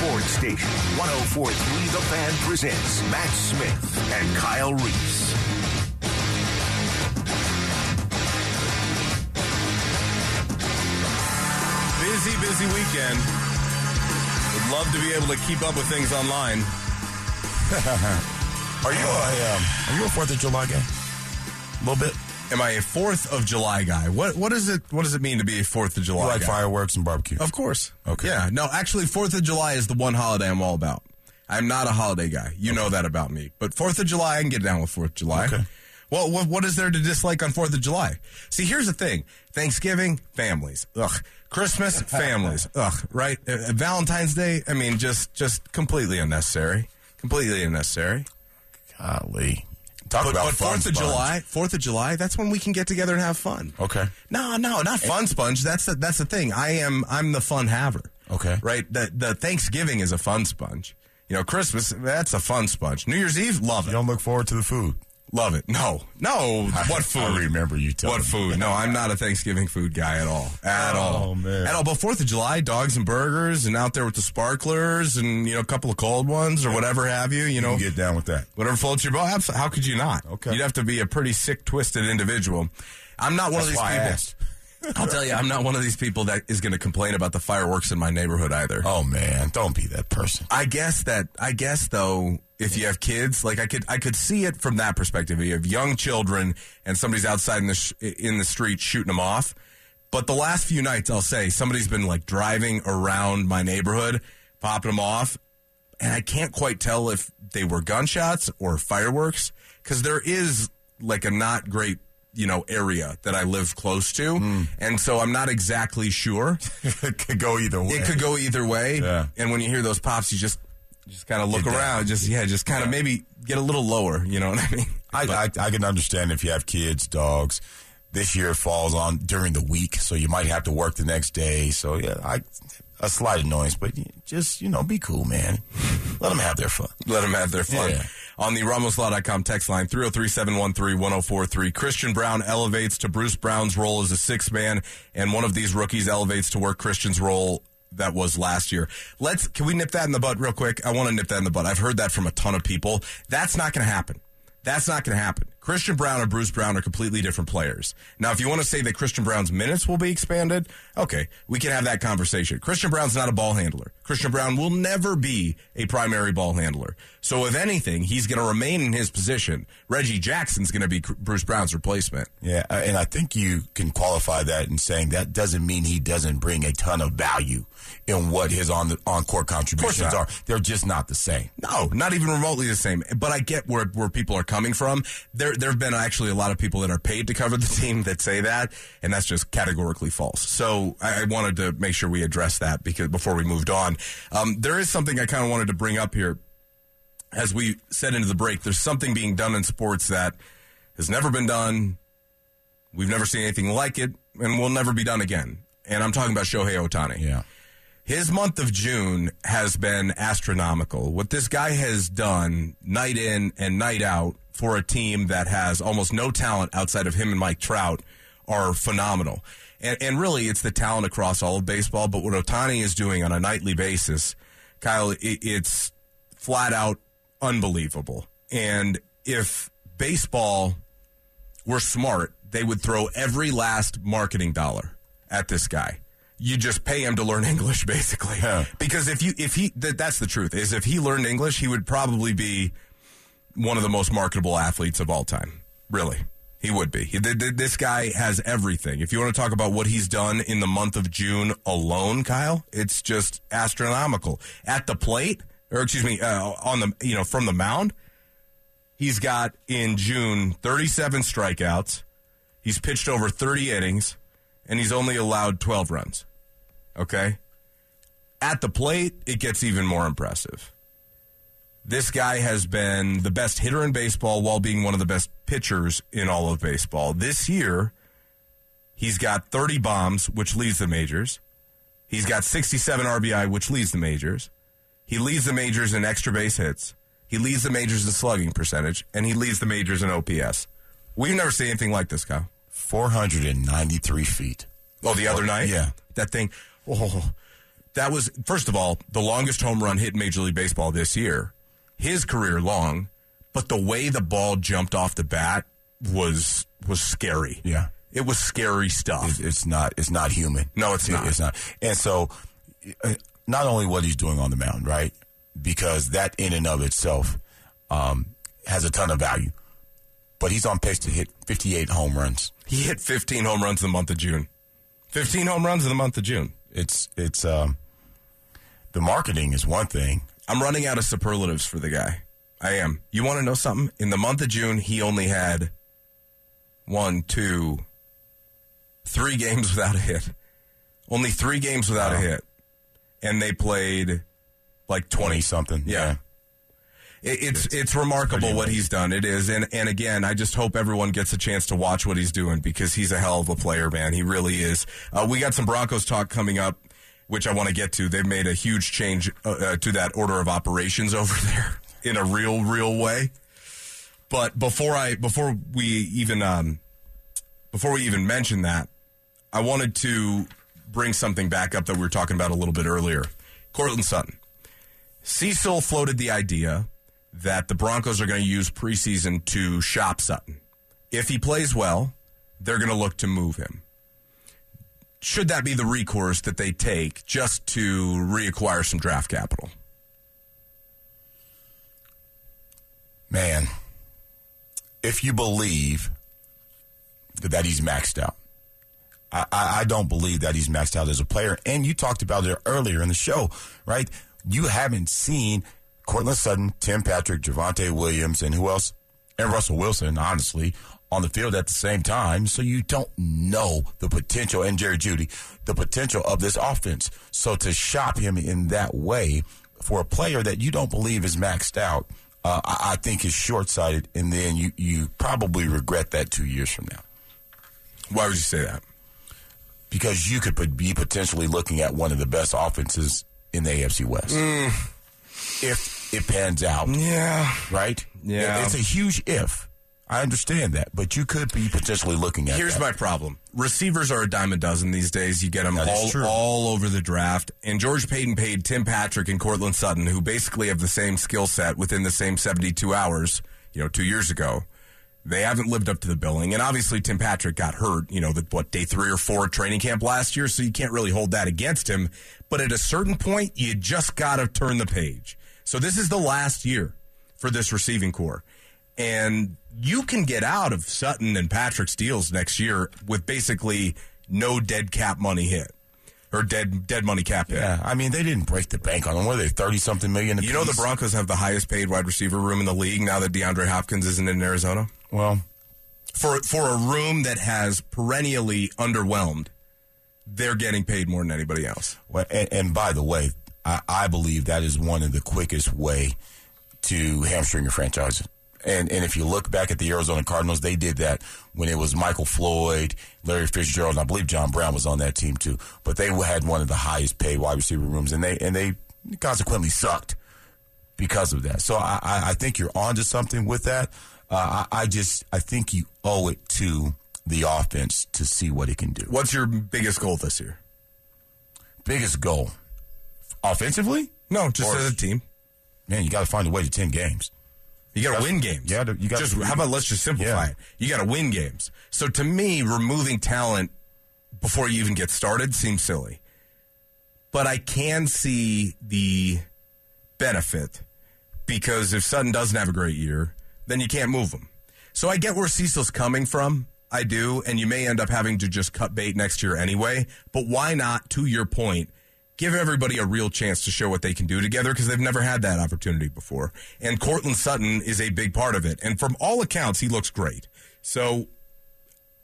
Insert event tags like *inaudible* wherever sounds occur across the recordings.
Sports Station 1043 The Fan presents Mat Smith and Kyle Reese. Busy, busy weekend. Would love to be able to keep up with things online. *laughs* Are you a um, are you a Fourth of July guy? A little bit. Am I a Fourth of July guy? What what is it? What does it mean to be a Fourth of July? You like guy? fireworks and barbecue? Of course. Okay. Yeah. No, actually, Fourth of July is the one holiday I'm all about. I'm not a holiday guy. You know that about me. But Fourth of July, I can get down with Fourth of July. Okay. Well, what, what is there to dislike on Fourth of July? See, here's the thing: Thanksgiving, families, ugh. Christmas, *laughs* families, ugh. Right? Uh, Valentine's Day, I mean, just just completely unnecessary. Completely unnecessary. Golly. Talk But, about but fun Fourth of sponge. July, Fourth of July, that's when we can get together and have fun. Okay. No, no, not fun sponge. That's the, that's the thing. I am I'm the fun haver. Okay. Right. The the Thanksgiving is a fun sponge. You know, Christmas that's a fun sponge. New Year's Eve, love You it, don't look forward to the food. Love it. No, no. *laughs* What food? I remember you telling What me. food? No, I'm not a Thanksgiving food guy at all. At Oh, all. man. At all. But Fourth of July, dogs and burgers, and out there with the sparklers, and you know, a couple of cold ones or whatever have you. You know, You can get down with that. Whatever floats your boat. How could you not? Okay. You'd have to be a pretty sick, twisted individual. I'm not one That's of these people. I'll tell you, I'm not one of these people that is going to complain about the fireworks in my neighborhood either. Oh man, don't be that person. I guess that I guess though, if you have kids, like I could I could see it from that perspective. You have young children and somebody's outside in the sh- in the street shooting them off. But the last few nights, I'll say somebody's been like driving around my neighborhood, popping them off, and I can't quite tell if they were gunshots or fireworks because there is like a not great you know area that I live close to, Hmm. and so I'm not exactly sure. *laughs* it could go either way. It could go either way. Yeah. And when you hear those pops, you just just kind of look Get down. around. Just yeah, just kind of maybe get a little lower. You know what I mean? I, I I can understand if you have kids, dogs. This year falls on during the week, so you might have to work the next day. So yeah, I a slight annoyance, but just you know, be cool, man. Let them have their fun. *laughs* Let them have their fun. Yeah. On the RamosLaw.com text line, 303-713-1043, Christian Braun elevates to Bruce Brown's role as a sixth man, and one of these rookies elevates to work Christian's role that was last year. Let's, can we nip that in the butt real quick? I want to nip that in the butt. I've heard that from a ton of people. That's not going to happen. That's not going to happen. Christian Braun and Bruce Brown are completely different players. Now, if you want to say that Christian Braun's minutes will be expanded, okay, we can have that conversation. Christian Braun's not a ball handler. Christian Braun will never be a primary ball handler. So, if anything, he's going to remain in his position. Reggie Jackson's going to be Bruce Brown's replacement. Yeah, uh, and I think you can qualify that in saying that doesn't mean he doesn't bring a ton of value in what his on the on court contributions are. They're just not the same. No, not even remotely the same. But I get where where people are coming from. There there have been actually a lot of people that are paid to cover the *laughs* team that say that, and that's just categorically false. So I, I wanted to make sure we address that because before we moved on, um, there is something I kind of wanted to bring up here. As we said into the break, there's something being done in sports that has never been done. We've never seen anything like it, and will never be done again. And I'm talking about Shohei Ohtani. Yeah. His month of June has been astronomical. What this guy has done night in and night out for a team that has almost no talent outside of him and Mike Trout are phenomenal. And, and really, it's the talent across all of baseball. But what Ohtani is doing on a nightly basis, Kyle, it, it's flat out unbelievable. And if baseball were smart, they would throw every last marketing dollar at this guy. You just pay him to learn *laughs* English, basically. Yeah. Because if you if he that, that's the truth is if he learned English, he would probably be one of the most marketable athletes of all time. Really, he would be. This guy has everything. If you want to talk about what he's done in the month of June alone, Kyle, it's just astronomical. At the plate, or excuse me, uh, on the you know from the mound, he's got in June 37 strikeouts. He's pitched over 30 innings, and he's only allowed 12 runs. Okay? At the plate, it gets even more impressive. This guy has been the best hitter in baseball while being one of the best pitchers in all of baseball. This year, he's got 30 bombs, which leads the majors. He's got 67 RBI, which leads the majors. He leads the majors in extra base hits. He leads the majors in slugging percentage, and he leads the majors in OPS. We've never seen anything like this, Kyle. 493 feet. Oh, the other night? Yeah. That thing. Oh, that was first of all the longest home run hit in Major League Baseball this year, his career long. But the way the ball jumped off the bat was was scary. Yeah. it was scary stuff. It, it's not. It's not human. No, it's It- not. It's not. And so, uh, not only what he's doing on the mound, right? Because that in and of itself um, has a ton of value. But he's on pace to hit 58 home runs. he hit 15 home runs in the month of June. 15 home runs in the month of June. It's it's um, the marketing is one thing. I'm running out of superlatives for the guy. I am. You want to know something? In the month of June, he only had one, two, three games *laughs* without a hit. Only three games without a hit. And they played like 20. 20 something. Yeah. It, it's it's remarkable what he's done. It is, and and again, I just hope everyone gets a chance to watch what he's doing because he's a hell of a player, man. He really is. Uh, we got some Broncos talk coming up, which I want to get to. They've made a huge change uh, uh, to that order of operations *laughs* over there in a real, real way. But before I before we even um, before we even mention that, I wanted to bring something back up that we were talking about a little bit earlier. Courtland Sutton. Cecil floated the idea that the Broncos are going to use preseason to shop Sutton. If he plays well, they're going to look to move him. Should that be the recourse that they take just to reacquire some draft capital? Man, if you believe that he's maxed out, I, I, don't believe that he's maxed out as a player. And you talked about it earlier in the show, right? You haven't seen Courtland Sutton, Tim Patrick, Javonte Williams, and who else? And Russell Wilson, honestly, on the field at the same time. So you don't know the potential, and Jerry Jeudy, the potential of this offense. So to shop him in that way for a player that you don't believe is maxed out, uh, I, I think is short sighted. And then you, you probably regret that two years from now Why would you say that? because you could be potentially looking at one of the best offenses in the AFC West if it pans out, Yeah. right? Yeah. It's a huge if. I understand that, but you could be potentially looking at. Here's that. my problem. Receivers are a dime a dozen these days. You get them That all, all over the draft. And George Paton paid Tim Patrick and Courtland Sutton, who basically have the same skill set within the same 72 hours, you know, two years ago. They haven't lived up to the billing. And obviously, Tim Patrick got hurt, you know, the, what, day three or four training camp last year, so you can't really hold that against him. But at a certain point, you just got to turn the page. So this is the last year for this receiving corps. And you can get out of Sutton and Patrick's deals next year with basically no dead cap money hit or dead dead money cap hit. Yeah, I mean they didn't break the bank on them. Were they thirty something million? You know the? Broncos have the highest paid wide receiver room in the league now that DeAndre Hopkins isn't in Arizona. Well, For for a room that has perennially underwhelmed, they're getting paid more than anybody else. well and, and by the way, I, I believe that is one of the quickest way to hamstring your franchise. And and if you look back at the Arizona Cardinals, they did that when it was Michael Floyd, Larry Fitzgerald, and I believe John Brown was on that team too. But they had one of the highest paid wide receiver rooms, and they and they consequently sucked because of that. So I, I, think you're onto something with that. Uh, I, I just I think you owe it to the offense to see what it can do. What's your biggest goal this year? Biggest goal offensively? No, just Or- as a team. Man, you got to find a way to ten games. You got to win games. yeah, you gotta- just how about let's just simplify Yeah. it. You got to win games. So to me, removing talent before you even get started seems silly. But I can see the benefit because if Sutton doesn't have a great year, then you can't move him. So I get where Cecil's coming from. I do, and you may end up having to just cut bait next year anyway. But why not, to your point, give everybody a real chance to show what they can do together because they've never had that opportunity before. And Courtland Sutton is a big part of it. And from all accounts, he looks great. So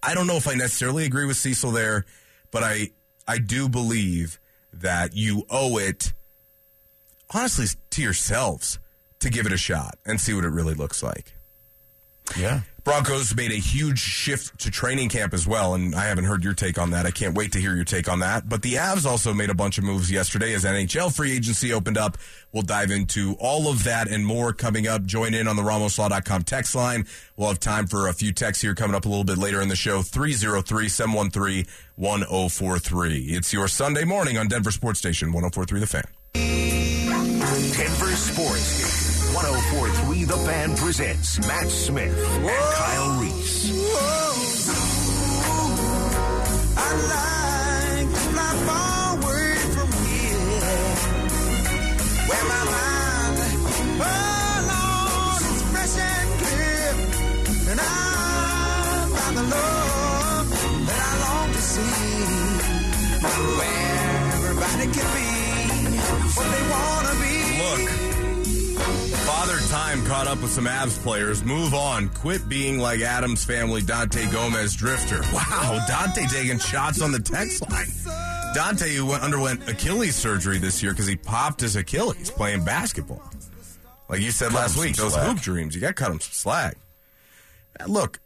I don't know if I necessarily agree with Cecil there, but I I do believe that you owe it honestly to yourselves to give it a shot and see what it really looks like. Yeah. Broncos made a huge shift to training camp as well, and I haven't heard your take on that. I can't wait to hear your take on that. But the Avs also made a bunch of moves yesterday as NHL free agency opened up. We'll dive into all of that and more coming up. Join in on the RamosLaw.com text line. We'll have time for a few texts here coming up a little bit later in the show. 303-713-1043. It's your Sunday morning on Denver Sports Station 1043 The Fan. Denver Sports 1043 The Fan presents Mat Smith and Kyle Reese. I like to fly far away from here, where my mind, oh Lord, is fresh and clear, and I find the love that I long to see, where everybody can be what they wanna be. Look. Father Time caught up with some Avs players. Move on. Quit being like Adam's family, Dante Gomez Drifter. Wow, Dante taking shots on the text line. Dante, who went, underwent Achilles surgery this year because he popped his Achilles playing basketball. Like you said Cut last week, those slack. hoop dreams, you got to cut him some slack. Uh, Look,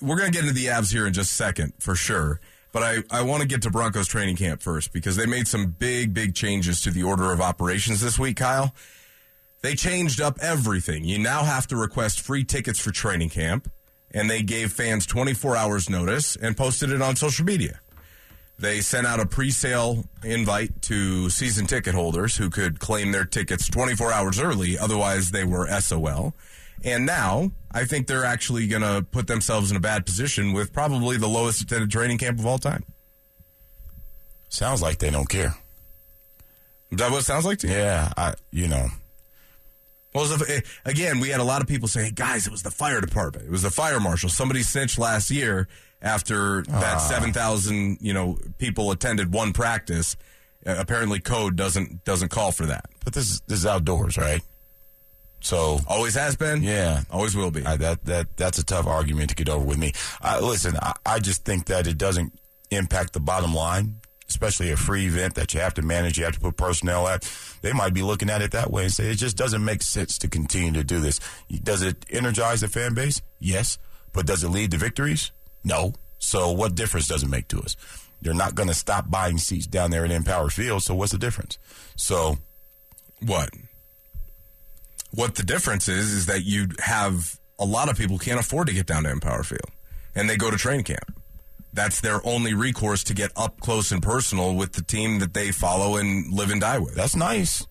we're going to get into the Avs here in just a second, for sure. But I, I want to get to Broncos training camp first because they made some big, big changes to the order of operations this week, Kyle. They changed up everything. You now have to request free tickets for training camp, and they gave fans 24 hours notice and posted it on social media. They sent out a pre-sale invite to season ticket holders who could claim their tickets 24 hours early, otherwise they were SOL. And now I think they're actually going to put themselves in a bad position with probably the lowest attended training camp of all time. Sounds like they don't care. Is that what it sounds like to you? Yeah, I you know. Well, it again, we had a lot of people say, hey, guys, it was the fire department. It was the fire marshal. Somebody snitched last year after that 7,000, you know, people attended one practice. Uh, apparently code doesn't doesn't call for that. But this is this is outdoors, right? So Always has been. Yeah. Always will be. I, that that that's a tough argument to get over with me. Uh, listen, I, I just think that it doesn't impact the bottom line, especially a free event that you have to manage, you have to put personnel at. They might be looking at it that way and say it just doesn't make sense to continue to do this. Does it energize the fan base? Yes, but does it lead to victories? No. So what difference does it make to us? They're not going to stop buying seats down there at Empower Field. So what's the difference? So What? What the difference is is that you have a lot of people can't afford to get down to Empower Field, and they go to training camp. That's their only recourse to get up close and personal with the team that they follow and live and die with. that's nice.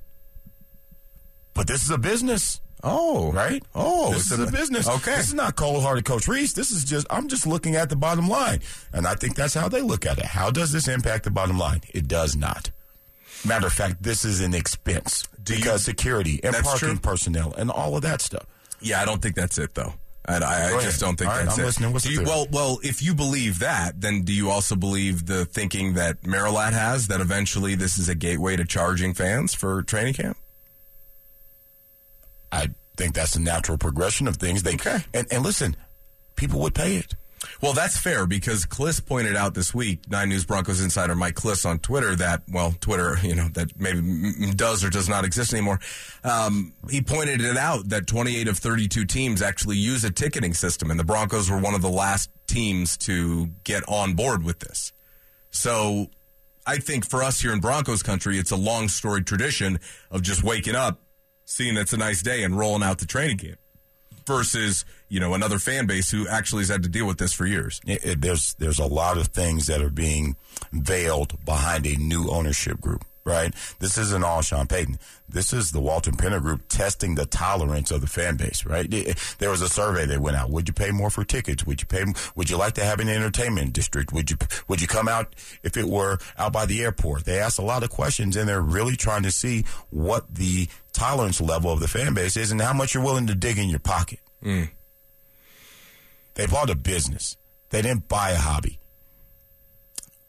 But this is a business. Oh, right? Oh, this is a business. Okay. this is not cold-hearted Coach Reese. This is just I'm just looking at the bottom line, and I think that's how they look at it. How does this impact the bottom line? It does not. Matter of fact, this is an expense Do you- because security and parking true. personnel and all of that stuff. Yeah, I don't think that's it though. I, I, I just don't think right, that's I'm it. listening. What's Do the you, well, well, if you believe that, then do you also believe the thinking that Marilat has that eventually this is a gateway to charging fans for training camp? I think that's the natural progression of things. They Okay. and, and listen, people would pay it. Well, that's fair because Klis pointed out this week, Nine News Broncos insider Mike Klis on Twitter that, well, Twitter, you know, that maybe does or does not exist anymore. Um, he pointed it out that 28 of 32 teams actually use a ticketing system, and the Broncos were one of the last teams to get on board with this. So I think for us here in Broncos country, it's a long storied tradition of just waking up, seeing it's a nice day, and rolling out to training camp versus, you know, another fan base who actually has had to deal with this for years. It, it- there's there's a lot of things that are being veiled behind a new ownership group. Right, this isn't all Sean Payton. This is the Walton Penner Group testing the tolerance of the fan base. Right, there was a survey that went out. Would you pay more for tickets? Would you pay? Would you like to have an entertainment district? Would you Would you come out if it were out by the airport? They asked a lot of questions, and they're really trying to see what the tolerance level of the fan base is and how much you're willing to dig in your pocket. Mm. They bought a business. They didn't buy a hobby.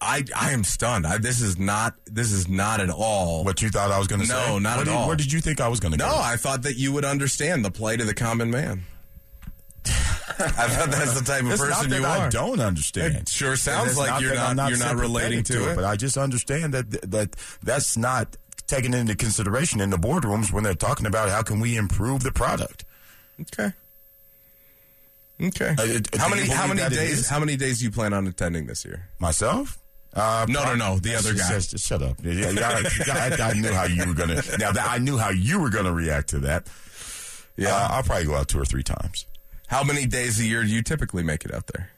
I I am stunned. I, this is not this is not at all. What you thought I was going to No, say? No, not what at did, all. Where did you think I was going to no, go? I thought that you would understand the plight of the common man. *laughs* I thought that's the type of it's person not you I don't understand. It sure sounds like you're that not, I'm you're not relating sympathetic to it. but I just understand that that that's not taken into consideration in the boardrooms when they're talking about how can we improve the product. Okay. Okay. Uh, how many how many days how many days do you plan on attending this year? Myself? Uh, No, no, no, the other guy. just shut up. Yeah, I, *laughs* I- I knew how you were gonna. Now that I knew how you were gonna react to that. Yeah. Uh, I'll probably go out two or three times. How many days a year do you typically make it out there?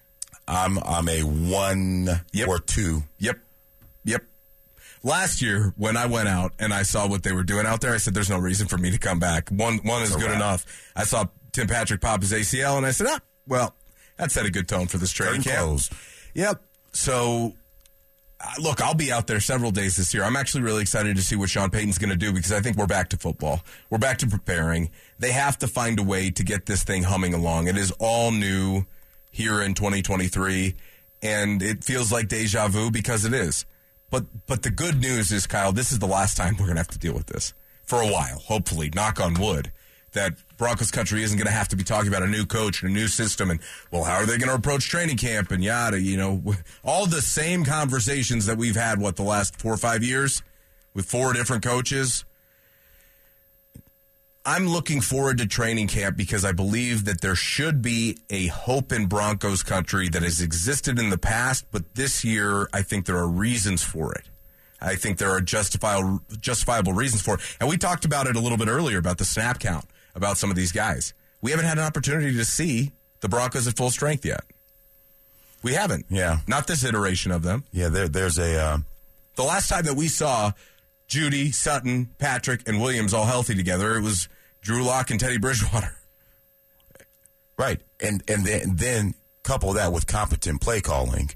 I'm I'm a one Yep. or two. Yep. Yep. Last year, when I went out and I saw what they were doing out there, I said, "There's no reason for me to come back. One, one is good wrap. enough." I saw Tim Patrick pop his ACL, and I said, "Ah, well, that set a good tone for this training camp." Yep. So, look, I'll be out there several days this year. I'm actually really excited to see what Sean Payton's going to do because I think we're back to football. We're back to preparing. They have to find a way to get this thing humming along. It is all new here in 2023, and it feels like deja vu because it is. But but the good news is, Kyle, this is the last time we're going to have to deal with this for a while. Hopefully, knock on wood. That Broncos country isn't going to have to be talking about a new coach and a new system and well, how are they going to approach training camp and yada, you know, *laughs* all the same conversations that we've had what the last four or five years with four different coaches. I'm looking forward to training camp because I believe that there should be a hope in Broncos country that has existed in the past, but this year I think there are reasons for it. I think there are justifiable justifiable reasons for it. And we talked about it a little bit earlier about the snap count about some of these guys. We haven't had an opportunity to see the Broncos at full strength yet. We haven't. Yeah. Not this iteration of them. Yeah, there there's a. Uh, The last time that we saw Jeudy, Sutton, Patrick, and Williams all healthy together, it was Drew Lock and Teddy Bridgewater. Right, and and then then couple that with competent play calling,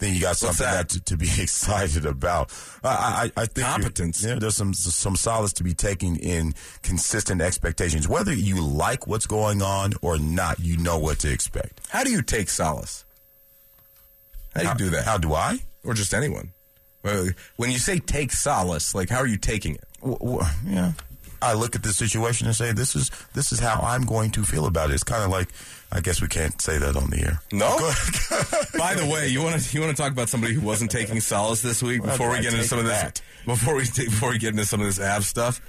then you got something that? that, to, to be *laughs* excited about. I I, I think Competence. Yeah, there's some some solace to be taken in consistent expectations. Whether you like what's going on or not, you know what to expect. How do you take solace? How do you How- do that? How do I? or just anyone? When you say take solace, like how are you taking it? W- w- yeah. I look at the situation and say, "This is this is how I'm going to feel about it." It's kind of like, I guess we can't say that on the air. No. *laughs* By the way, you want to you want to talk about somebody who wasn't taking solace this week Well, before we get into some of this that. before we before we get into some of this ab stuff.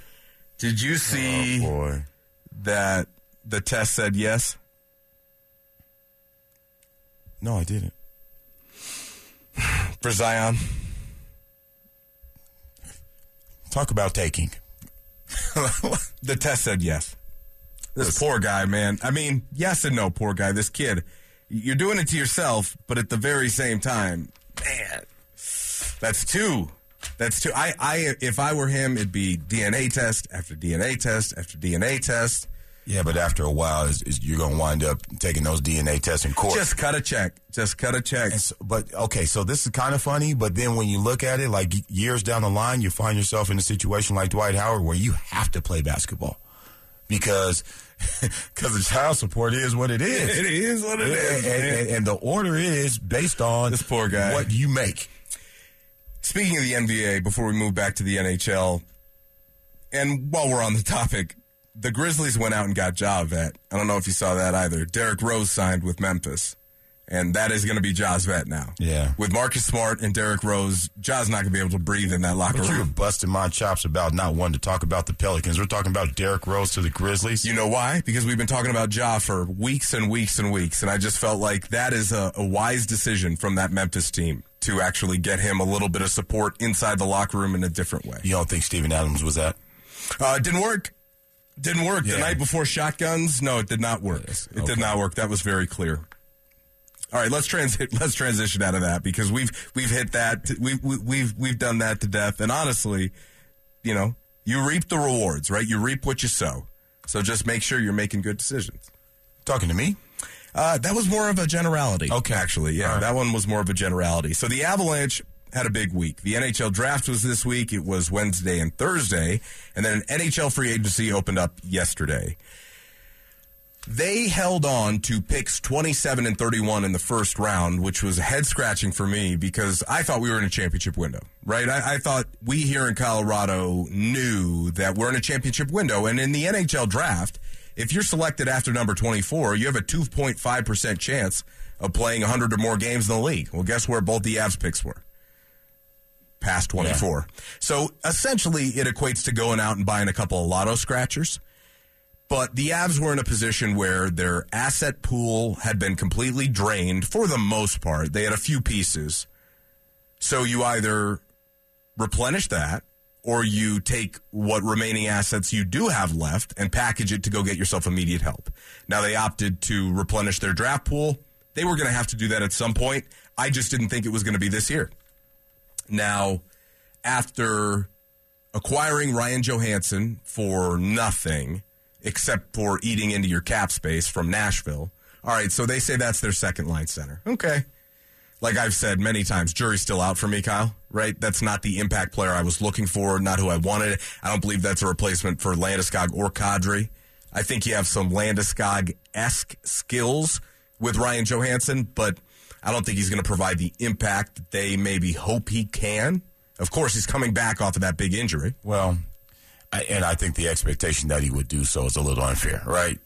Did you see Oh boy. that the test said yes? No, I didn't. for Zion? Talk about taking. *laughs* The test said yes. This poor guy, man. I mean, yes and no, poor guy. This kid, you're doing it to yourself, but at the very same time, man, that's two. That's two. I, I, if I were him, it'd be DNA test after DNA test after DNA test. Yeah, but after a while, is, is you're going to wind up taking those DNA tests in court. Just cut a check. Just cut a check. So- but okay, so this is kind of funny. But then when you look at it, like years down the line, you find yourself in a situation like Dwight Howard where you have to play basketball because *laughs* because the child support is what it is. It is what it is, And, and- and the order is based on This poor guy. what you make. Speaking of the NBA, before we move back to the NHL, and while we're on the topic, the Grizzlies went out and got Ja Vet. I don't know if you saw that either. Derrick Rose signed with Memphis, and that is going to be Ja's vet now. Yeah. With Marcus Smart and Derrick Rose, Ja's not going to be able to breathe in that locker But you were room. busting my chops about not wanting to talk about the Pelicans. We're talking about Derrick Rose to the Grizzlies. You know why? Because we've been talking about Ja for weeks and weeks and weeks, and I just felt like that is a, a wise decision from that Memphis team to actually get him a little bit of support inside the locker room in a different way. You don't think Steven Adams was that? Uh, didn't work. Didn't work. The night before shotguns, no, it did not work. It Okay. did not work. That was very clear. All right, let's transit. *laughs* Let's transition out of that because we've we've hit that. We, we we've we've done that to death. And honestly, you know, you reap the rewards, right? You reap what you sow. So just make sure you're making good decisions. Talking to me? Uh, that was more of a generality. Okay. Actually, yeah, right. that one was more of a generality. So the Avalanche had a big week. The NHL draft was this week. It was Wednesday and Thursday. And then an NHL free agency opened up yesterday. They held on to picks 27 and 31 in the first round, which was head scratching for me because I thought we were in a championship window, right? I, I thought we here in Colorado knew that we're in a championship window. And in the NHL draft, if you're selected after number 24, you have a 2.5% chance of playing 100 or more games in the league. Well, guess where both the Avs picks were? Past 24. So essentially, it equates to going out and buying a couple of lotto scratchers But the Avs were in a position where their asset pool had been completely drained for the most part. They had a few pieces. So you either replenish that or you take what remaining assets you do have left and package it to go get yourself immediate help. Now they opted to replenish their draft pool. They were going to have to do that at some point. I just didn't think it was going to be this year. Now, after acquiring Ryan Johansen for nothing except for eating into your cap space from Nashville. All right, so they say that's their second line center. Okay. Like I've said many times, jury's still out for me, Kyle, right? That's not the impact player I was looking for, not who I wanted. I don't believe that's a replacement for Landeskog or Kadri. I think you have some Landeskog esque skills with Ryan Johansen, but I don't think he's going to provide the impact that they maybe hope he can. Of course, he's coming back off of that big injury. Well, I, and I think the expectation that he would do so is a little unfair, right?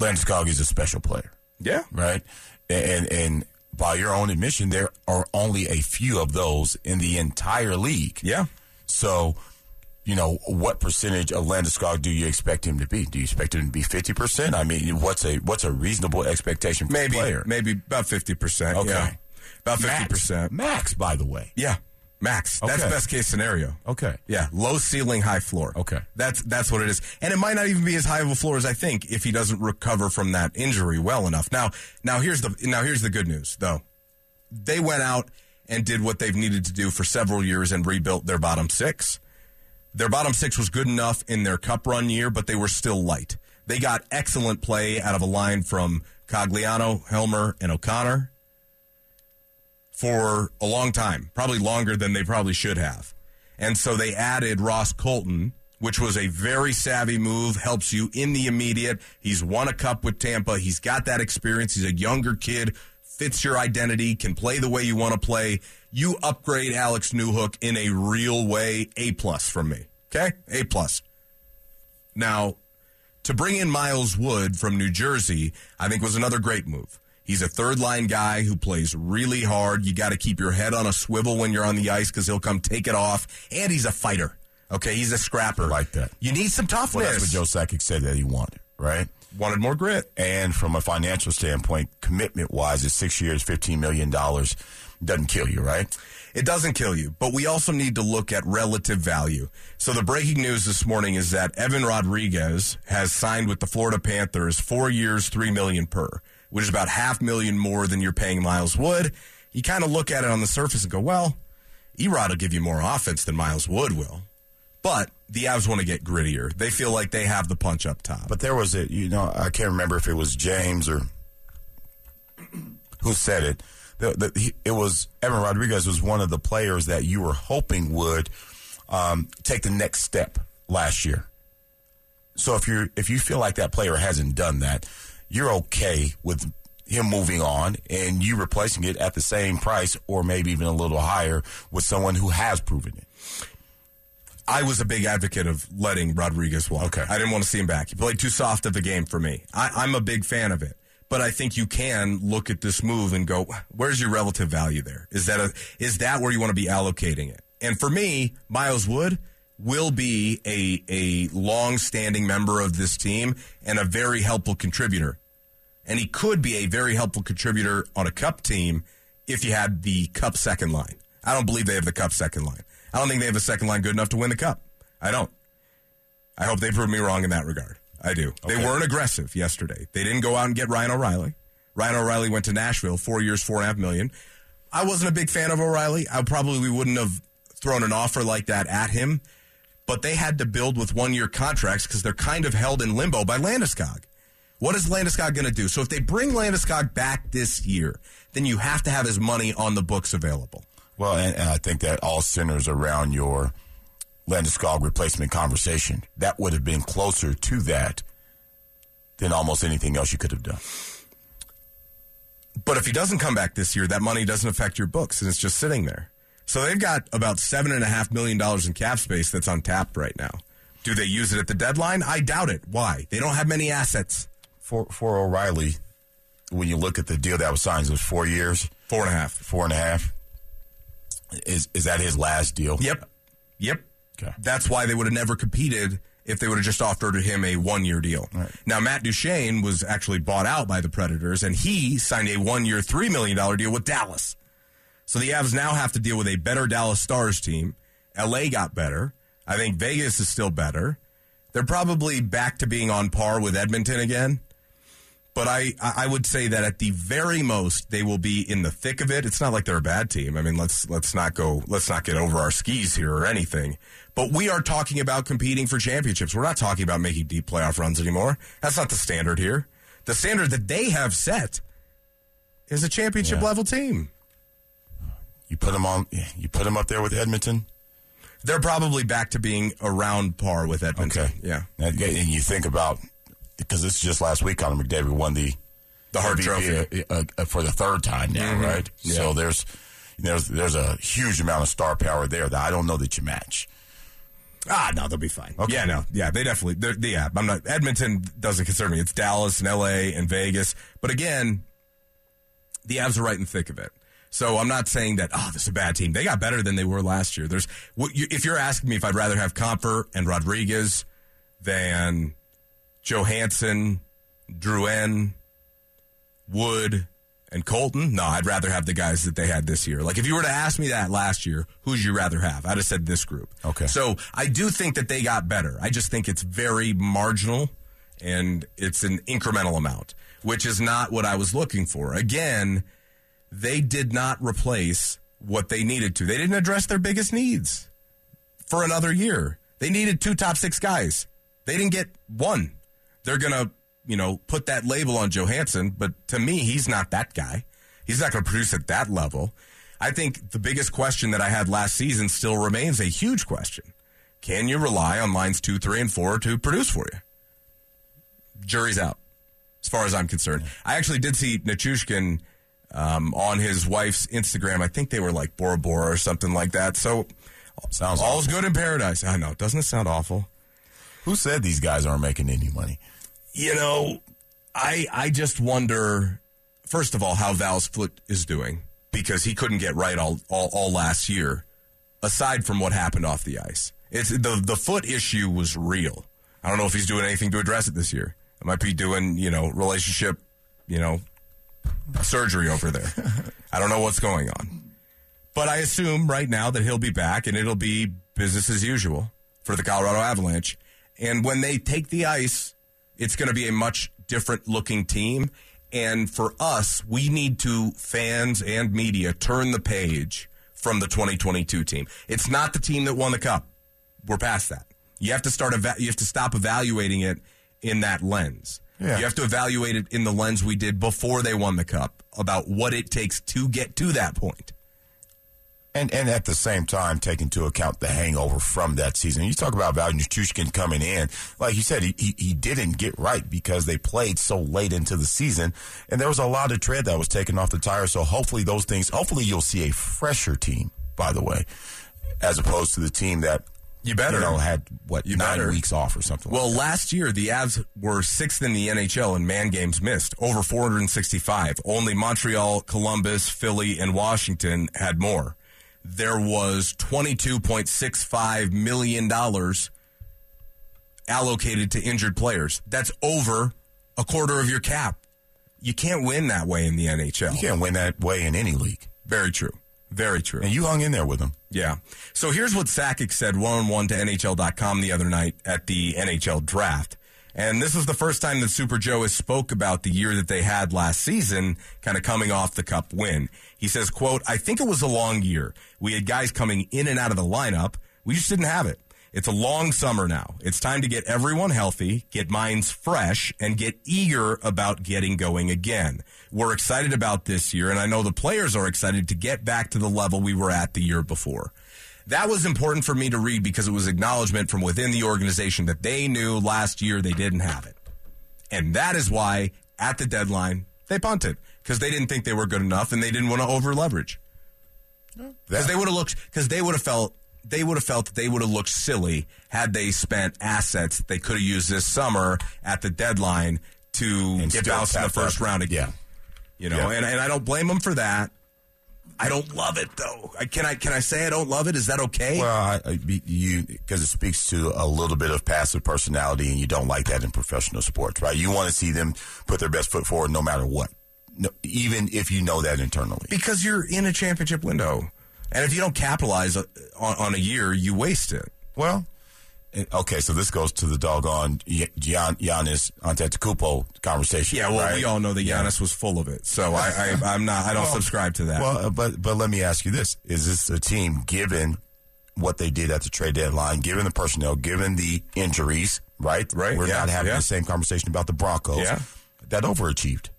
Landeskog is a special player, Yeah. right? And and by your own admission, there are only a few of those in the entire league. Yeah. So, you know, what percentage of Landeskog do you expect him to be? Do you expect him to be fifty percent? I mean, what's a what's a reasonable expectation for Maybe a player? maybe about 50%. Okay. Yeah. About 50%. Max, max, by the way. Yeah. Max. That's Okay. best case scenario. Okay. Yeah, low ceiling, high floor. Okay. That's that's what it is. And it might not even be as high of a floor as I think if he doesn't recover from that injury well enough. Now, now here's the now here's the good news though. They went out and did what they've needed to do for several years and rebuilt their bottom 6. Their bottom 6 was good enough in their cup run year, but they were still light. They got excellent play out of a line from Cogliano, Helmer, and O'Connor for a long time, probably longer than they probably should have. And so they added Ross Colton, which was a very savvy move, helps you in the immediate. He's won a cup with Tampa. He's got that experience. He's a younger kid, fits your identity, can play the way you want to play. You upgrade Alex Newhook in a real way. A plus from me. Okay? A plus. Now, to bring in Miles Wood from New Jersey, I think was another great move. He's a third line guy who plays really hard. You got to keep your head on a swivel when you're on the ice because he'll come take it off. And he's a fighter. Okay, he's a scrapper. I like that. You need some toughness. Well, that's what Joe Sakic said that he wanted, right? Wanted more grit. And from a financial standpoint, commitment wise, it's six years, $15 million. Doesn't kill you, right? It doesn't kill you, but we also need to look at relative value. So the breaking news this morning is that Evan Rodrigues has signed with the Florida Panthers four years, three million per, which is about half million more than you're paying Miles Wood. You kind of look at it on the surface and go, well, Erod will give you more offense than Miles Wood will. But the Avs want to get grittier. They feel like they have the punch up top. But there was a, you know, I can't remember if it was James or who said it. The, the, he, it was Evan Rodrigues was one of the players that you were hoping would um, take the next step last year. So if you if you feel like that player hasn't done that, you're okay with him moving on and you replacing it at the same price or maybe even a little higher with someone who has proven it. I was a big advocate of letting Rodrigues walk. Okay. I didn't want to see him back. He played too soft of a game for me. I, I'm a big fan of it. But I think you can look at this move and go, where's your relative value there? Is that a, is that where you want to be allocating it? And for me, Miles Wood will be a, a long-standing member of this team and a very helpful contributor. And he could be a very helpful contributor on a cup team if you had the cup second line. I don't believe they have the cup second line. I don't think they have a second line good enough to win the cup. I don't. I hope they prove me wrong in that regard. I do. They weren't aggressive yesterday. They didn't go out and get Ryan O'Reilly. Ryan O'Reilly went to Nashville, four years, four and a half million. I wasn't a big fan of O'Reilly. I probably wouldn't have thrown an offer like that at him. But they had to build with one year contracts because they're kind of held in limbo by Landeskog. What is Landeskog going to do? So if they bring Landeskog back this year, then you have to have his money on the books available. Well, and, and I think that all centers around your Landeskog replacement conversation. That would have been closer to that than almost anything else you could have done. But if he doesn't come back this year, that money doesn't affect your books and it's just sitting there. So they've got about seven and a half million dollars in cap space that's untapped right now. Do they use it at the deadline? I doubt it. Why? They don't have many assets. For for O'Reilly, when you look at the deal that was signed, it was four years, Four and a half. four and a half. Is is that his last deal? Yep. Yep. Okay. That's why they would have never competed if they would have just offered him a one year deal. Now, Matt Duchene was actually bought out by the Predators, and he signed a one year, $3 million deal with Dallas. So the Avs now have to deal with a better Dallas Stars team. LA got better. I think Vegas is still better. They're probably back to being on par with Edmonton again. But I, I would say that at the very most they will be in the thick of it. It's not like they're a bad team. I mean, let's let's not go let's not get over our skis here or anything. But we are talking about competing for championships. We're not talking about making deep playoff runs anymore. That's not the standard here. The standard that they have set is a championship Yeah. level team. You put them on. You put them up there with Edmonton. They're probably back to being around par with Edmonton. Okay. Yeah. And and you think about because this is just last week. Connor McDavid won the The Hart Trophy. uh, uh, for the third time now, Mhm. right? Yeah. So there's there's there's a huge amount of star power there that I don't know that you match. Ah, no, they'll be fine. Okay. Yeah, no, yeah, they definitely. They- yeah, I'm not. Edmonton doesn't concern me. It's Dallas and L.A. and Vegas. But again, the Avs are right in the thick of it. So I'm not saying that. Oh, this is a bad team. They got better than they were last year. There's. what you- If you're asking me if I'd rather have Compher and Rodrigues than Johansen, Drouin, Wood, and Colton, no, I'd rather have the guys that they had this year. Like if you were to ask me that last year, who'd you rather have? I'd have said this group. Okay. So I do think that they got better. I just think it's very marginal and it's an incremental amount, which is not what I was looking for. Again, they did not replace what they needed to. They didn't address their biggest needs for another year. They needed two top six guys. They didn't get one. They're going to, you know, put that label on Johansen, but to me, he's not that guy. He's not going to produce at that level. I think the biggest question that I had last season still remains a huge question. Can you rely on lines two, three, and four to produce for you? Jury's out, as far as I'm concerned. I actually did see Nichushkin um, on his wife's Instagram. I think they were like Bora Bora or something like that. So Sounds all's awful. good in paradise. I know. Doesn't it sound awful? Who said these guys aren't making any money? You know, I I just wonder. First of all, how Val's foot is doing because he couldn't get right all, all all last year. Aside from what happened off the ice, it's the the foot issue was real. I don't know if he's doing anything to address it this year. I might be doing you know relationship, you know, surgery over there. I don't know what's going on. But I assume right now that he'll be back and it'll be business as usual for the Colorado Avalanche. And when they take the ice, it's going to be a much different looking team. And for us, we need to, fans and media, turn the page from the 2022 team. It's not the team that won the cup. We're past that. You have to start, eva- you have to stop evaluating it in that lens. Yeah. You have to evaluate it in the lens we did before they won the cup about what it takes to get to that point. And and at the same time, take into account the hangover from that season. You talk about Val Nichushkin coming in, like you said, he, he he didn't get right because they played so late into the season, and there was a lot of tread that was taken off the tire. So hopefully those things, hopefully you'll see a fresher team. By the way, as opposed to the team that You better. you know had what You nine better. weeks off or something. Well, like last year the Avs were sixth in the NHL in man games missed, over 465. Only Montreal, Columbus, Philly, and Washington had more. There was $22.65 million allocated to injured players. That's over a quarter of your cap. You can't win that way in the NHL. you can't win that way in any league, Very true. Very true. and you hung in there with them. Yeah. So here's what Sakic said one on one to NHL.com the other night at the NHL draft. And this is the first time that Super Joe has spoke about the year that they had last season, kind of coming off the cup win. He says, quote, I think it was a long year. We had guys coming in and out of the lineup. We just didn't have it. It's a long summer now. It's time to get everyone healthy, get minds fresh, and get eager about getting going again. We're excited about this year, and I know the players are excited to get back to the level we were at the year before. That was important for me to read because it was acknowledgement from within the organization that they knew last year they didn't have it. And that is why at the deadline they punted because they didn't think they were good enough and they didn't want to over leverage. Because they would have looked because they would have felt they would have felt that they would have looked silly had they spent assets they could have used this summer at the deadline to And get bounced in the first that. round again. Yeah. You know, Yeah. and, and I don't blame them for that. I don't love it though. I, can I can I say I don't love it? Is that okay? Well, I, I, you because it speaks to a little bit of passive personality, and you don't like that in professional sports, right? You want to see them put their best foot forward, no matter what, no, even if you know that internally. because you're in a championship window, and if you don't capitalize uh, on, on a year, you waste it. Well, okay, so this goes to the doggone Gi- Gian, Giannis Antetokounmpo conversation. Yeah, well, right? we all know that Giannis was full of it, so I, I *laughs* I'm not. I don't Well, subscribe to that. Well, uh, but but let me ask you this: Is this a team given what they did at the trade deadline, given the personnel, given the injuries, right? Right, We're yeah, not having yeah. the same conversation about the Broncos. Yeah. That overachieved.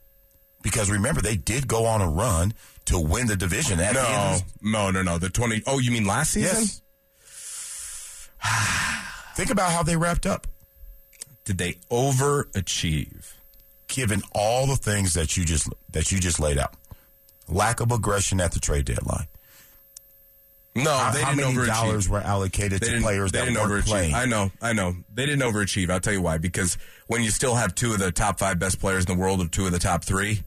Because remember, they did go on a run to win the division at the no, end. of no, no, no. The twenty. Oh, you mean last season? Yes. *sighs* Think about how they wrapped up. Did they overachieve? Given all the things that you just that you just laid out, lack of aggression at the trade deadline. No, How, they how didn't many overachieve. dollars were allocated they to players they that didn't weren't overachieve. playing? I know, I know. They didn't overachieve. I'll tell you why. Because when you still have two of the top five best players in the world, or two of the top three,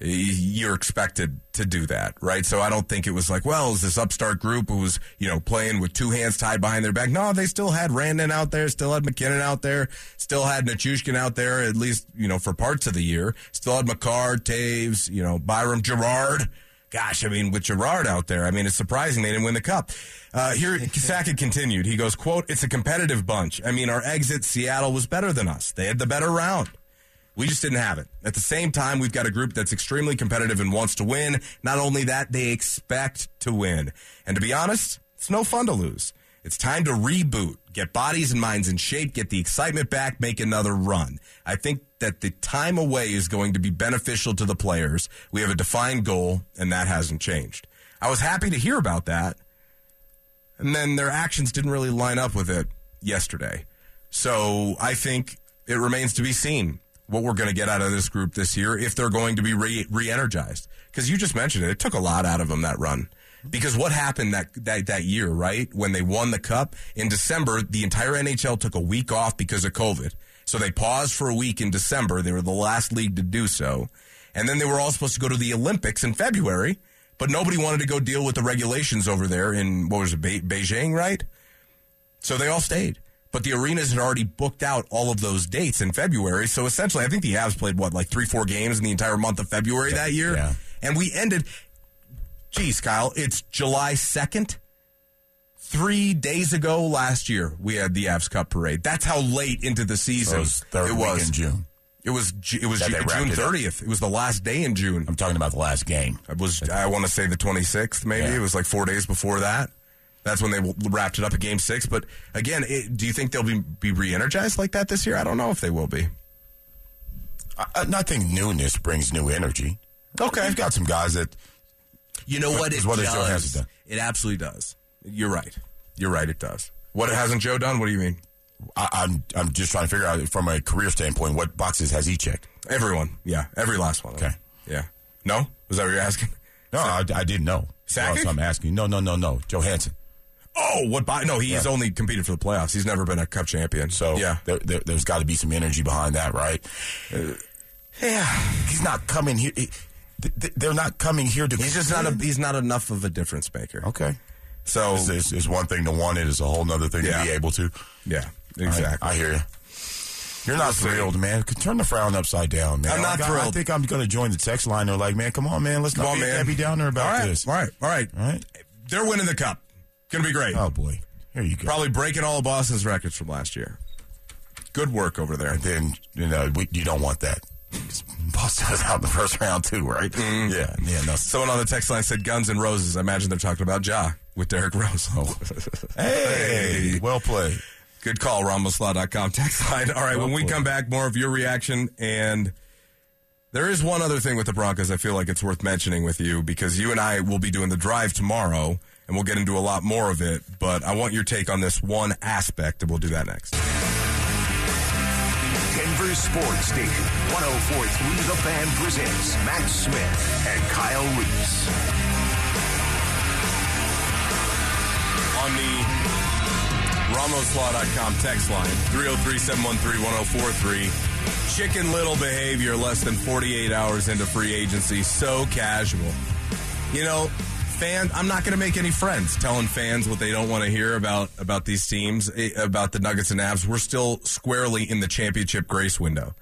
you're expected to do that, right? So I don't think it was like, well, is this upstart group who was, you know, playing with two hands tied behind their back? No, they still had Rantanen out there, still had MacKinnon out there, still had Nichushkin out there, at least, you know, for parts of the year. Still had Makar, Toews, you know, Byram Girard. Gosh, I mean, with Girard out there, I mean, it's surprising they didn't win the cup. Uh, here, *laughs* Sakic continued. He goes, quote, it's a competitive bunch. I mean, our exit, Seattle was better than us. They had the better round. We just didn't have it. At the same time, we've got a group that's extremely competitive and wants to win. Not only that, they expect to win. And to be honest, it's no fun to lose. It's time to reboot, get bodies and minds in shape, get the excitement back, make another run. I think that the time away is going to be beneficial to the players. We have a defined goal, and that hasn't changed. I was happy to hear about that. And then their actions didn't really line up with it yesterday. So I think it remains to be seen what we're going to get out of this group this year if they're going to be re- re-energized. Because you just mentioned it, it took a lot out of them that run. Because what happened that, that that year, right when they won the cup in December, the entire NHL took a week off because of COVID. So they paused for a week in December. They were the last league to do so, and then they were all supposed to go to the Olympics in February, but nobody wanted to go deal with the regulations over there in what was it, Be- Beijing, right? So they all stayed. But the arenas had already booked out all of those dates in February. So essentially, I think the Avs played, what, like three, four games in the entire month of February that year? yeah. And we ended, geez, Kyle, it's July 2nd. Three days ago last year, we had the Avs Cup parade. That's how late into the season So it was third it was. in June. It was it was That Ju- they wrapped June it 30th. It was the last day in June. I'm talking about the last game. It was I want to say the 26th, maybe Yeah. it was like four days before that. That's when they wrapped it up at Game Six. But again, it, do you think they'll be be re-energized like that this year? I don't know if they will be. I, I think newness brings new energy. Okay. You've got some guys that You know what? It what does. Done? It absolutely does. You're right. You're right. It does. What hasn't Joe done? What do you mean? I, I'm I'm just trying to figure out from a career standpoint what boxes has he checked. Everyone. Yeah. Every last one. Okay. Yeah. No? Was that what you're asking? No, I, I didn't know. Sakic? I'm asking. No, no, no, no. Johansen. Oh, what? By, no, he's Yeah. only competed for the playoffs. He's never been a Cup champion. So yeah. there, there, there's got to be some energy behind that, right? Uh, Yeah. He's not coming here. he- th- th- they're not coming here to. He's just not a. He's not enough of a difference maker. Okay. So It's, it's, it's one thing to want it. It's a whole other thing Yeah. to be able to. yeah, exactly. I, hear you. You're not thrilled, man. Turn the frown upside down, man. I'm not Like, I- I think I'm going to join the text line. They're like, man, come on, man. Let's Come not on, be man. happy downer about all right, this. All right, all right, All right. They're winning the cup. Gonna be great. Oh boy. Here you go. Probably breaking all of Boston's records from last year. Good work over there. And then you know we, you don't want that. Boston was out in the first round too, right? Mm-hmm. Yeah, yeah. No. Someone on the text line said Guns and Roses. I imagine they're talking about Ja with Derrick Rose. Oh. *laughs* Hey, well played. Good call, RamosLaw.com text line. All right, when we played. come back, more of your reaction. And there is one other thing with the Broncos I feel like it's worth mentioning with you because you and I will be doing the drive tomorrow and we'll get into a lot more of it. But I want your take on this one aspect, and we'll do that next. Denver Sports Station 1043 The Fan presents Mat Smith and Kyle Reese. on the RamosLaw.com text line, 303-713-1043. Chicken Little behavior less than 48 hours into free agency. So casual. You know, fans, I'm not going to make any friends telling fans what they don't want to hear about about these teams, eh, about the Nuggets and Avs. We're still squarely in the championship grace window.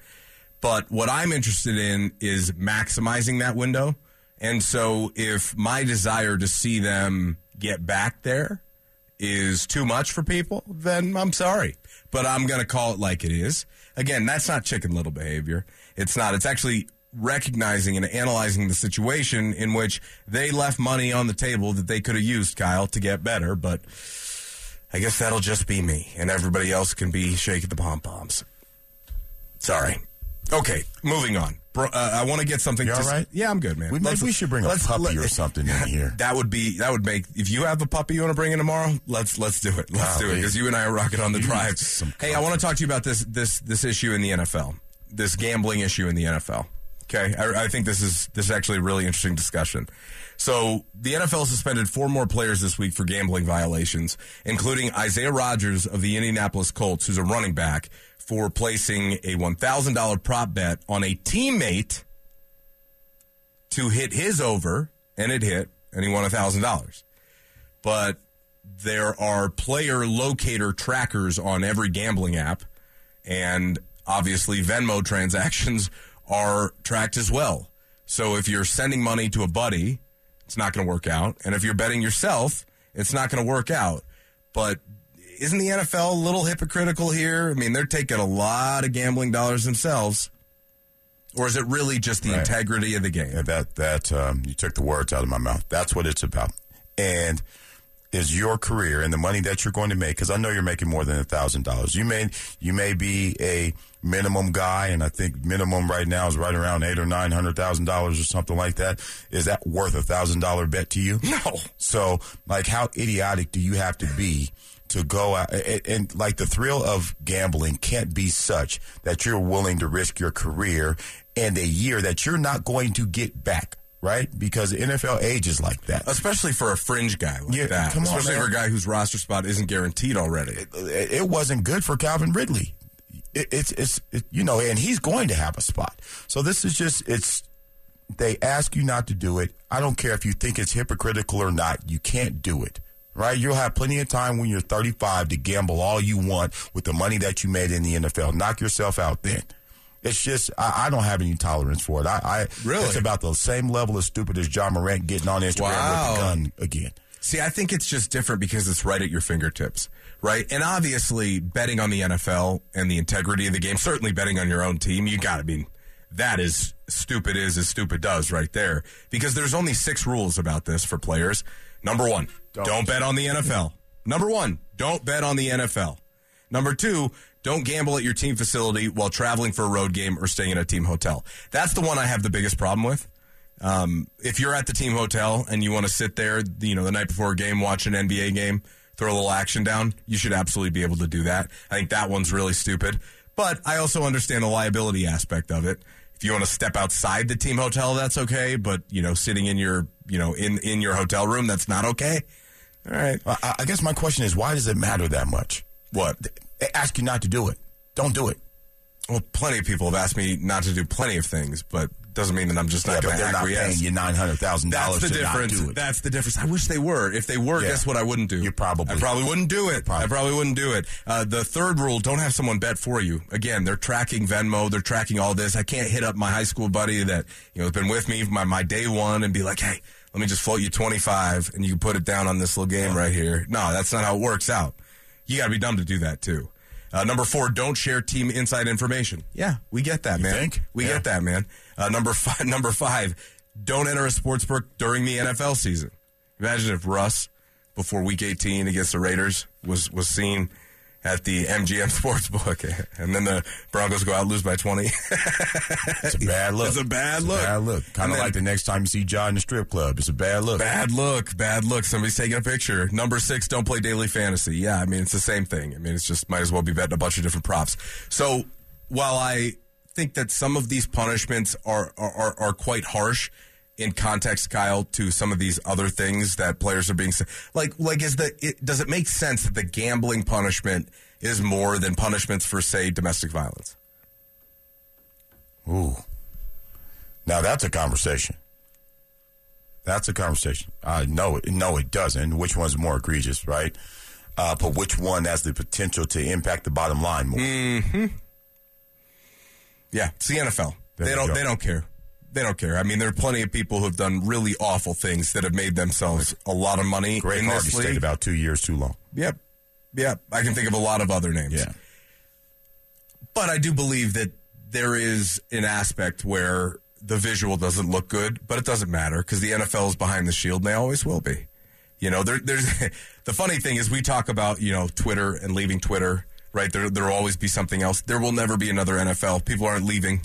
But what I'm interested in is maximizing that window. And so if my desire to see them get back there is too much for people, then I'm sorry. But I'm going to call it like it is. Again, that's not chicken little behavior. It's not. It's actually recognizing and analyzing the situation in which they left money on the table that they could have used, Kyle, to get better. But I guess that'll just be me, and everybody else can be shaking the pom poms. Sorry. Okay, moving on. Bro, uh, I want to get something. You all right? Yeah, I'm good, man. We, maybe we should bring a puppy let- or something in *laughs* here. That would be that would make if you have a puppy you want to bring in tomorrow, let's let's do it. Let's do it because you and I are rocking on the drive. Hey, I want to talk to you about this this this issue in the NFL, this gambling issue in the NFL. Okay, I, I think this is this is actually a really interesting discussion. So the NFL suspended four more players this week for gambling violations, including Isaiah Rodgers of the Indianapolis Colts, who's a running back, for placing a one thousand dollar prop bet on a teammate to hit his over, and it hit, and he won $1,000. But there are player locator trackers on every gambling app, and obviously Venmo *laughs* transactions are tracked as well. So if you're sending money to a buddy, it's not going to work out. And if you're betting yourself, it's not going to work out. But isn't the NFL a little hypocritical here? I mean, they're taking a lot of gambling dollars themselves. Or is it really just the Right. integrity of the game? Yeah, that that um, you took the words out of my mouth. That's what it's about. And is your career and the money that you're going to make? Because I know you're making more than a thousand dollars. You may you may be a minimum guy, and I think minimum right now is right around eight or nine hundred thousand dollars or something like that. Is that worth a thousand dollar bet to you? No. So, like, how idiotic do you have to be to go out? And, and, like, the thrill of gambling can't be such that you're willing to risk your career and a year that you're not going to get back, right? Because the NFL ages like that. Especially for a fringe guy like Yeah, that. come on, Especially man. for a guy whose roster spot isn't guaranteed already. It, it wasn't good for Calvin Ridley. It, it's, it's, it, you know, and he's going to have a spot. So this is just, it's, they ask you not to do it. I don't care if you think it's hypocritical or not. You can't do it. Right? You'll have plenty of time when you're 35 to gamble all you want with the money that you made in the NFL. Knock yourself out then. It's just I, I don't have any tolerance for it. I, I Really? it's about the same level of stupid as Ja Morant getting on Instagram Wow. with the gun again. See, I think it's just different because it's right at your fingertips, right? And obviously, betting on the NFL and the integrity of the game, certainly betting on your own team, you got to be. That is stupid is as stupid does right there. Because there's only six rules about this for players. Number one, don't, Don't. bet on the NFL. Number one, don't bet on the NFL. Number two, don't gamble at your team facility while traveling for a road game or staying in a team hotel. That's the one I have the biggest problem with. Um, if you're at the team hotel and you want to sit there, you know, the night before a game, watch an NBA game, throw a little action down, you should absolutely be able to do that. I think that one's really stupid. But I also understand the liability aspect of it. If you want to step outside the team hotel, that's okay. But you know, sitting in your, you know, in in your hotel room, that's not okay. All right. I, I guess my question is, why does it matter that much? What? They ask you not to do it. Don't do it. Well, plenty of people have asked me not to do plenty of things, but doesn't mean that I'm just not but going to they're not paying you nine hundred thousand That's dollars the to difference. not do it. That's the difference. I wish they were. If they were, Yeah. guess what I wouldn't do? You probably- I probably wouldn't do it. Probably. I probably wouldn't do it. Uh, the third rule: don't have someone bet for you. Again, they're tracking Venmo. They're tracking all this. I can't hit up my high school buddy that you know has been with me my my day one and be like, hey, let me just float you twenty five and you can put it down on this little game right here. No, that's not how it works out. You got to be dumb to do that too. Uh, number four, don't share team inside information. Yeah, we get that, man. think? We Yeah. get that, man. Uh, number five, *laughs* number five, don't enter a sports book during the NFL season. Imagine if Russ, before Week 18 against the Raiders, was was seen at the MGM *laughs* Sportsbook, and then the Broncos go out lose by 20. It's a bad *laughs* look. It's a bad It's look. bad look. Kind of like the next time you see John in the strip club. It's a bad look. Bad look, bad look. Somebody's taking a picture. Number six, don't play daily fantasy. Yeah, I mean, it's the same thing. I mean, it's just might as well be betting a bunch of different props. So while I think that some of these punishments are, are, are, are quite harsh in context, Kyle, to some of these other things that players are being like, like is the, it, does it make sense that the gambling punishment is more than punishments for, say, domestic violence? Ooh. Now that's a conversation. That's a conversation. Uh, no, it- no, it doesn't. Which one's more egregious, right? Uh, but which one has the potential to impact the bottom line more? Yeah, it's the NFL. There they don't. go. They don't care. They don't care. I mean, there are plenty of people who have done really awful things that have made themselves a lot of money Greg in Hardy this stayed about two years too long. Yep, yep. I can think of a lot of other names. Yeah, but I do believe that there is an aspect where the visual doesn't look good, but it doesn't matter because the NFL is behind the shield, and they always will be. You know, there, there's *laughs* the funny thing is we talk about you know Twitter and leaving Twitter, right? There, there will always be something else. There will never be another NFL. People aren't leaving.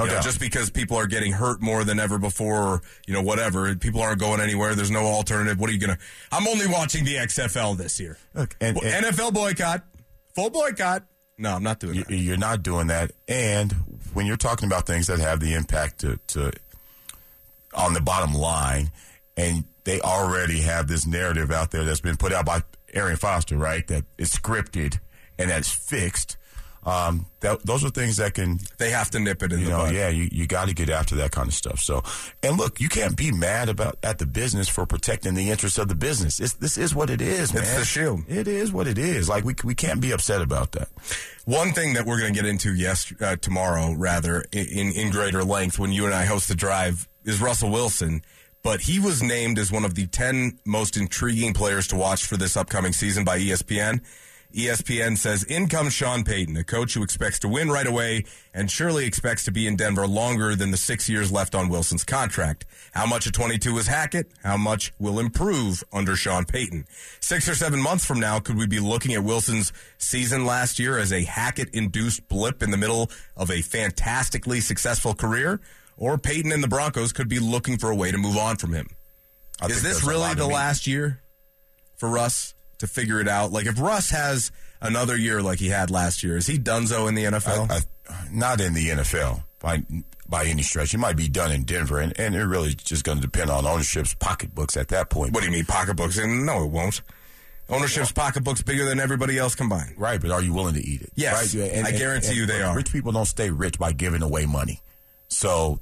No You know, doubt. just because people are getting hurt more than ever before, or you know, whatever. People aren't going anywhere. There's no alternative. What are you gonna? I'm only watching the XFL this year. Look, and- Well, and- NFL boycott, full boycott. No, I'm not doing You- that. You're not doing that. And when you're talking about things that have the impact to, to on the bottom line, and they already have this narrative out there that's been put out by Arian Foster, right? That is scripted and that's fixed. Um, that, those are things that can They have to nip it in you the know, bud. yeah, you, you got to get after that kind of stuff. So, and look, you can't be mad about at the business for protecting the interests of the business. It's, this is what it is, man. It's the shield. It is what it is. Like we we can't be upset about that. One thing that we're going to get into yes uh, tomorrow, rather in, in greater length, when you and I host the drive, is Russell Wilson. But he was named as one of the ten most intriguing players to watch for this upcoming season by ESPN. ESPN says in comes Sean Payton, a coach who expects to win right away and surely expects to be in Denver longer than the six years left on Wilson's contract. How much of 22 is Hackett? How much will improve under Sean Payton? Six or seven months from now, could we be looking at Wilson's season last year as a Hackett-induced blip in the middle of a fantastically successful career? Or Payton and the Broncos could be looking for a way to move on from him? I Is this really the last year for Russ to figure it out? Like, if Russ has another year like he had last year, is he donezo in the NFL? I, I, not in the NFL by by any stretch. He might be done in Denver, and, and it really just going to depend on ownership's pocketbooks at that point. what do you mean, pocketbooks? And no, it won't. Ownership's pocketbook's bigger than everybody else combined. Right, but are you willing to eat it? Yes, right? I guarantee you they are. Rich people don't stay rich by giving away money. So,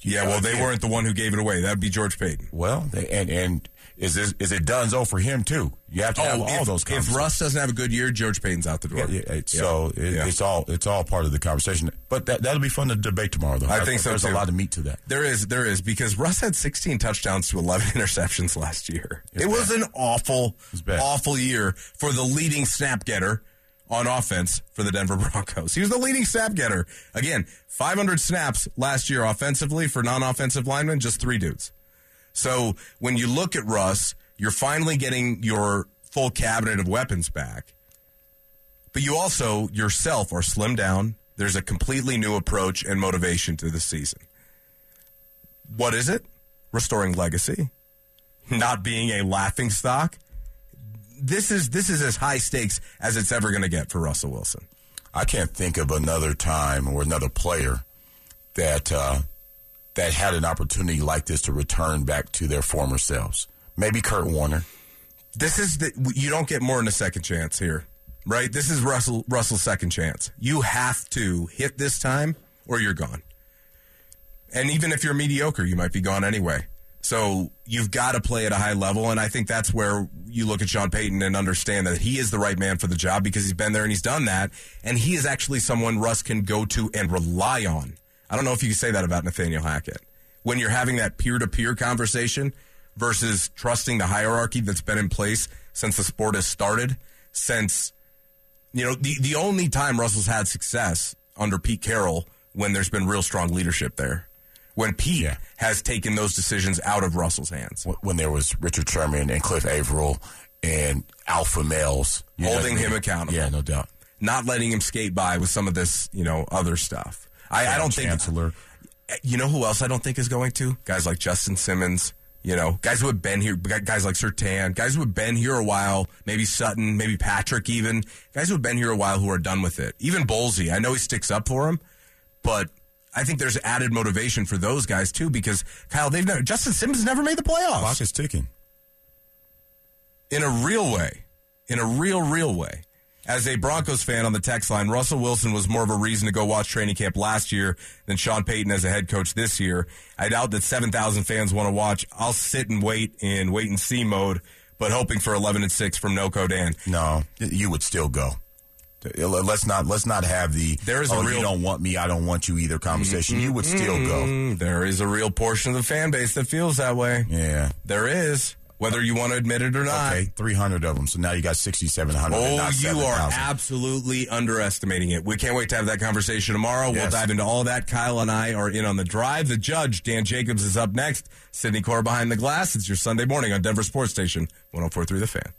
Yeah, well, they weren't the one who gave it away. That'd be George Paton. well, they, and and is this is it done so for him too? You have to have oh, all Oh, if, those. if. Russ doesn't have a good year, George Paton's out the door. Yeah, yeah, it's, Yeah. So it, it's all it's all part of the conversation. But that that'll be fun to debate tomorrow, though. I think so, There's too. a lot of meat to that. There is, there is, because Russ had 16 touchdowns to 11 *laughs* interceptions last year. It's it was an awful, bad. awful year for the leading snap getter on offense for the Denver *laughs* Broncos. He was the leading snap getter. Again, 500 snaps last year offensively for non-offensive linemen, just three dudes. So when you look at Russ, you're finally getting your full cabinet of weapons back. But you also yourself are slimmed down. There's a completely new approach and motivation to the season. What is it? Restoring legacy, not being a laughing stock. This is this is as high stakes as it's ever going to get for Russell Wilson. I can't think of another time or another player that uh, that had an opportunity like this to return back to their former selves. Maybe Kurt Warner. This is the you don't get more than a second chance here, right? This is Russell Russell's second chance. You have to hit this time, or you're gone. And even if you're mediocre, you might be gone anyway. So you've got to play at a high level, and I think that's where you look at Sean Payton and understand that he is the right man for the job because he's been there and he's done that, and he is actually someone Russ can go to and rely on. I don't know if you can say that about Nathaniel Hackett. When you're having that peer to peer conversation versus trusting the hierarchy that's been in place since the sport has started, since you know the the only time Russell's had success under Pete Carroll when there's been real strong leadership there. When Pete Yeah. has taken those decisions out of Russell's hands. when there was Richard Sherman and Cliff Avril and alpha males know Holding him accountable. Yeah, no doubt. Not letting him skate by with some of this, you know, other stuff. I, I don't think Chancellor. you know who else I don't think is going to? Guys like Justin Simmons, you know, guys who have been here, guys like Sertan, guys who have been here a while, maybe Sutton, maybe Patrick even, guys who have been here a while who are done with it. Even Bolsey, I know he sticks up for him, but I think there's added motivation for those guys too because Kyle, they've never, Justin Simmons never made the playoffs Clock is ticking. in a real way, in a real, real way. As a Broncos fan on the text line, Russell Wilson was more of a reason to go watch training camp last year than Sean Payton as a head coach this year. I doubt that 7,000 fans want to watch. I'll sit and wait in wait and see mode, but hoping for 11 and 6 from Noco Dan. No, you would still go. Let's not let's not have the There is a oh, real- you don't want me, I don't want you either conversation. You would still go. Mm, there is a real portion of the fan base that feels that way. Yeah. There is, whether you want to admit it or not. Okay, 300 of them. So now you got 6,700. Oh, not you are 7,000. absolutely underestimating it. We can't wait to have that conversation tomorrow. We'll dive into all that. Kyle and I are in on the drive. The judge, Dan Jacobs, is up next. Sydney Core behind the glass. It's your Sunday morning on Denver Sports Station, 1043 The Fan.